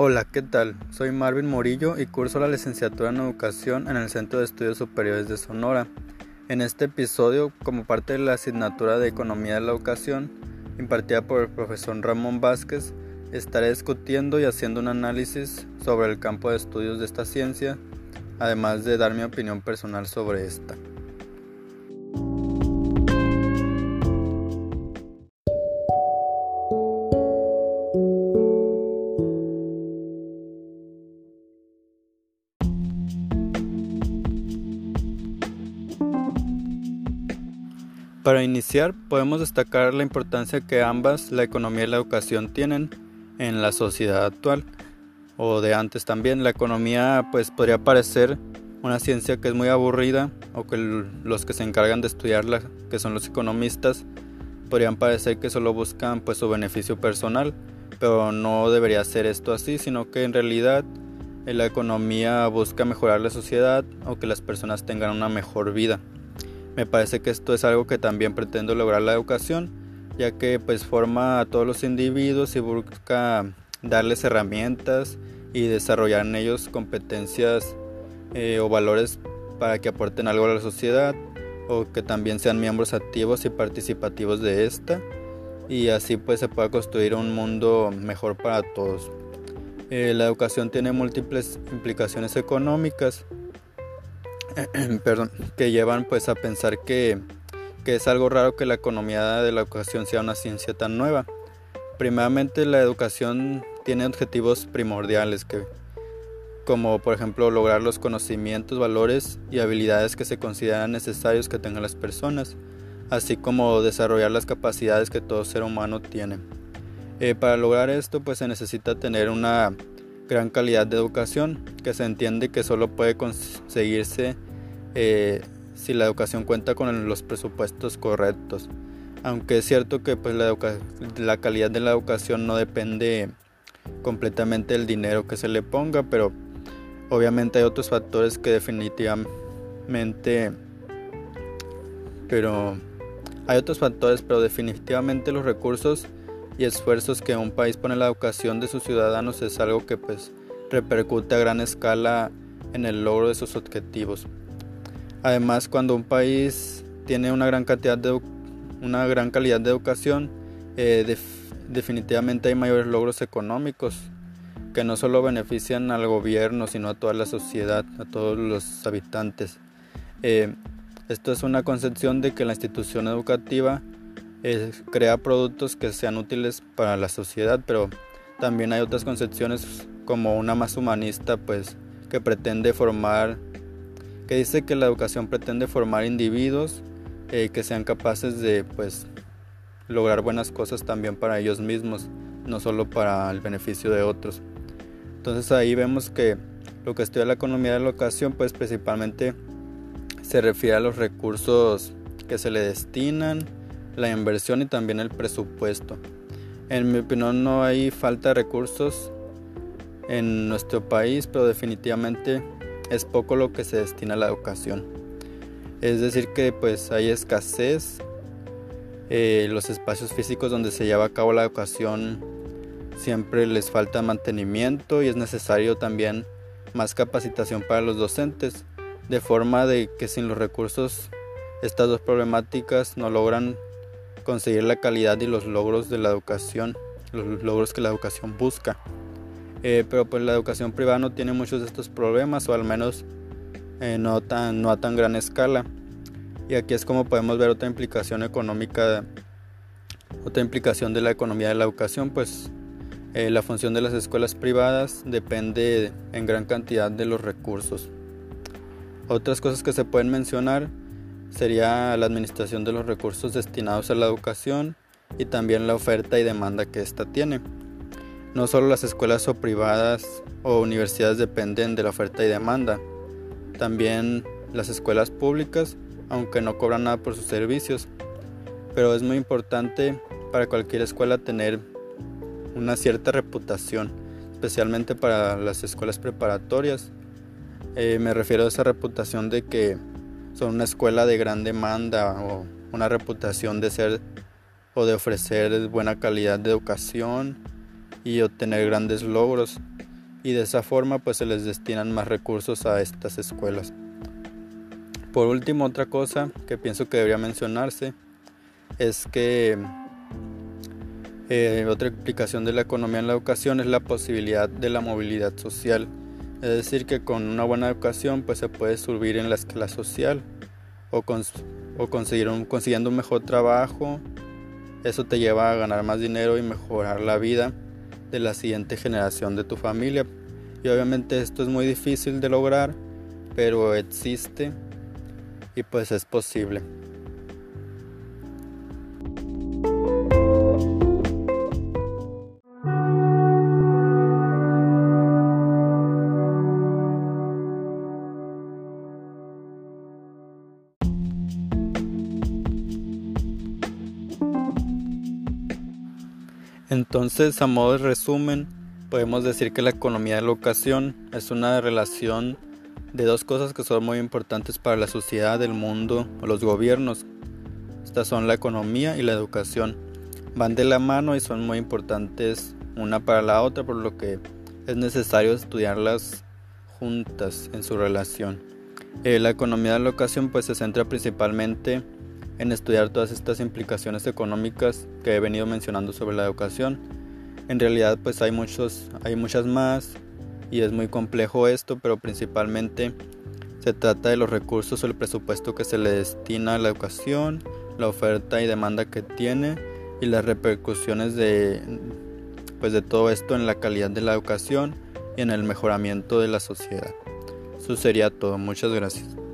Hola, ¿qué tal? Soy Marvin Morillo y curso la licenciatura en Educación en el Centro de Estudios Superiores de Sonora. En este episodio, como parte de la asignatura de Economía de la Educación, impartida por el profesor Ramón Vázquez, estaré discutiendo y haciendo un análisis sobre el campo de estudios de esta ciencia, además de dar mi opinión personal sobre esta. Para iniciar, podemos destacar la importancia que ambas, la economía y la educación, tienen en la sociedad actual o de antes también. La economía pues podría parecer una ciencia que es muy aburrida o que los que se encargan de estudiarla, que son los economistas, podrían parecer que solo buscan pues su beneficio personal, pero no debería ser esto así, sino que en realidad la economía busca mejorar la sociedad o que las personas tengan una mejor vida. Me parece que esto es algo que también pretendo lograr la educación, ya que pues forma a todos los individuos y busca darles herramientas y desarrollar en ellos competencias eh, o valores para que aporten algo a la sociedad o que también sean miembros activos y participativos de esta y así pues se pueda construir un mundo mejor para todos. Eh, la educación tiene múltiples implicaciones económicas perdón, que llevan pues a pensar que, que es algo raro que la economía de la educación sea una ciencia tan nueva. Primeramente la educación tiene objetivos primordiales que como por ejemplo lograr los conocimientos, valores y habilidades que se consideran necesarios que tengan las personas, así como desarrollar las capacidades que todo ser humano tiene. Eh, para lograr esto pues se necesita tener una gran calidad de educación que se entiende que solo puede conseguirse eh, si la educación cuenta con los presupuestos correctos. Aunque es cierto que pues, la, la calidad de la educación no depende completamente del dinero que se le ponga, pero obviamente hay otros factores que definitivamente pero hay otros factores, pero definitivamente los recursos y esfuerzos que un país pone en la educación de sus ciudadanos es algo que pues repercute a gran escala en el logro de sus objetivos. Además, cuando un país tiene una gran cantidad de una gran calidad de educación, eh, definitivamente hay mayores logros económicos que no solo benefician al gobierno, sino a toda la sociedad, a todos los habitantes. Eh, esto es una concepción de que la institución educativa eh, crea productos que sean útiles para la sociedad, pero también hay otras concepciones como una más humanista, pues que pretende formar que dice que la educación pretende formar individuos eh, que sean capaces de pues lograr buenas cosas también para ellos mismos, no solo para el beneficio de otros. Entonces ahí vemos que lo que estudia la economía de la educación pues principalmente se refiere a los recursos que se le destinan, la inversión y también el presupuesto. En mi opinión no hay falta de recursos en nuestro país, pero definitivamente es poco lo que se destina a la educación. Es decir, que pues hay escasez, eh, los espacios físicos donde se lleva a cabo la educación siempre les falta mantenimiento y es necesario también más capacitación para los docentes, de forma de que sin los recursos estas dos problemáticas no logran conseguir la calidad y los logros de la educación, los logros que la educación busca. Eh, pero pues la educación privada no tiene muchos de estos problemas o al menos eh, no, tan, no a tan gran escala. Y aquí es como podemos ver otra implicación económica, otra implicación de la economía de la educación, pues eh, la función de las escuelas privadas depende en gran cantidad de los recursos. Otras cosas que se pueden mencionar sería la administración de los recursos destinados a la educación y también la oferta y demanda que ésta tiene. No solo las escuelas o privadas o universidades dependen de la oferta y demanda, también las escuelas públicas, aunque no cobran nada por sus servicios. Pero es muy importante para cualquier escuela tener una cierta reputación, especialmente para las escuelas preparatorias. Eh, me refiero a esa reputación de que son una escuela de gran demanda o una reputación de ser o de ofrecer buena calidad de educación y obtener grandes logros. y de esa forma pues se les destinan más recursos a estas escuelas. Por último, otra cosa que pienso que debería mencionarse es que eh, otra explicación de la economía en la educación es la posibilidad de la movilidad social. Es decir, que con una buena educación pues se puede subir en la escala social o, o conseguir un, consiguiendo un mejor trabajo. Eso te lleva a ganar más dinero y mejorar la vida de la siguiente generación de tu familia. Y obviamente esto es muy difícil de lograr, pero existe y pues es posible. Entonces, a modo de resumen, podemos decir que la economía de la educación es una relación de dos cosas que son muy importantes para la sociedad, el mundo o los gobiernos. Estas son la economía y la educación. Van de la mano y son muy importantes una para la otra, por lo que es necesario estudiarlas juntas en su relación. Eh, la economía de la educación pues se centra principalmente en estudiar todas estas implicaciones económicas que he venido mencionando sobre la educación. En realidad pues hay muchos hay muchas más y es muy complejo esto, pero principalmente se trata de los recursos o el presupuesto que se le destina a la educación, la oferta y demanda que tiene y las repercusiones de pues de todo esto en la calidad de la educación y en el mejoramiento de la sociedad. Eso sería todo. Muchas gracias.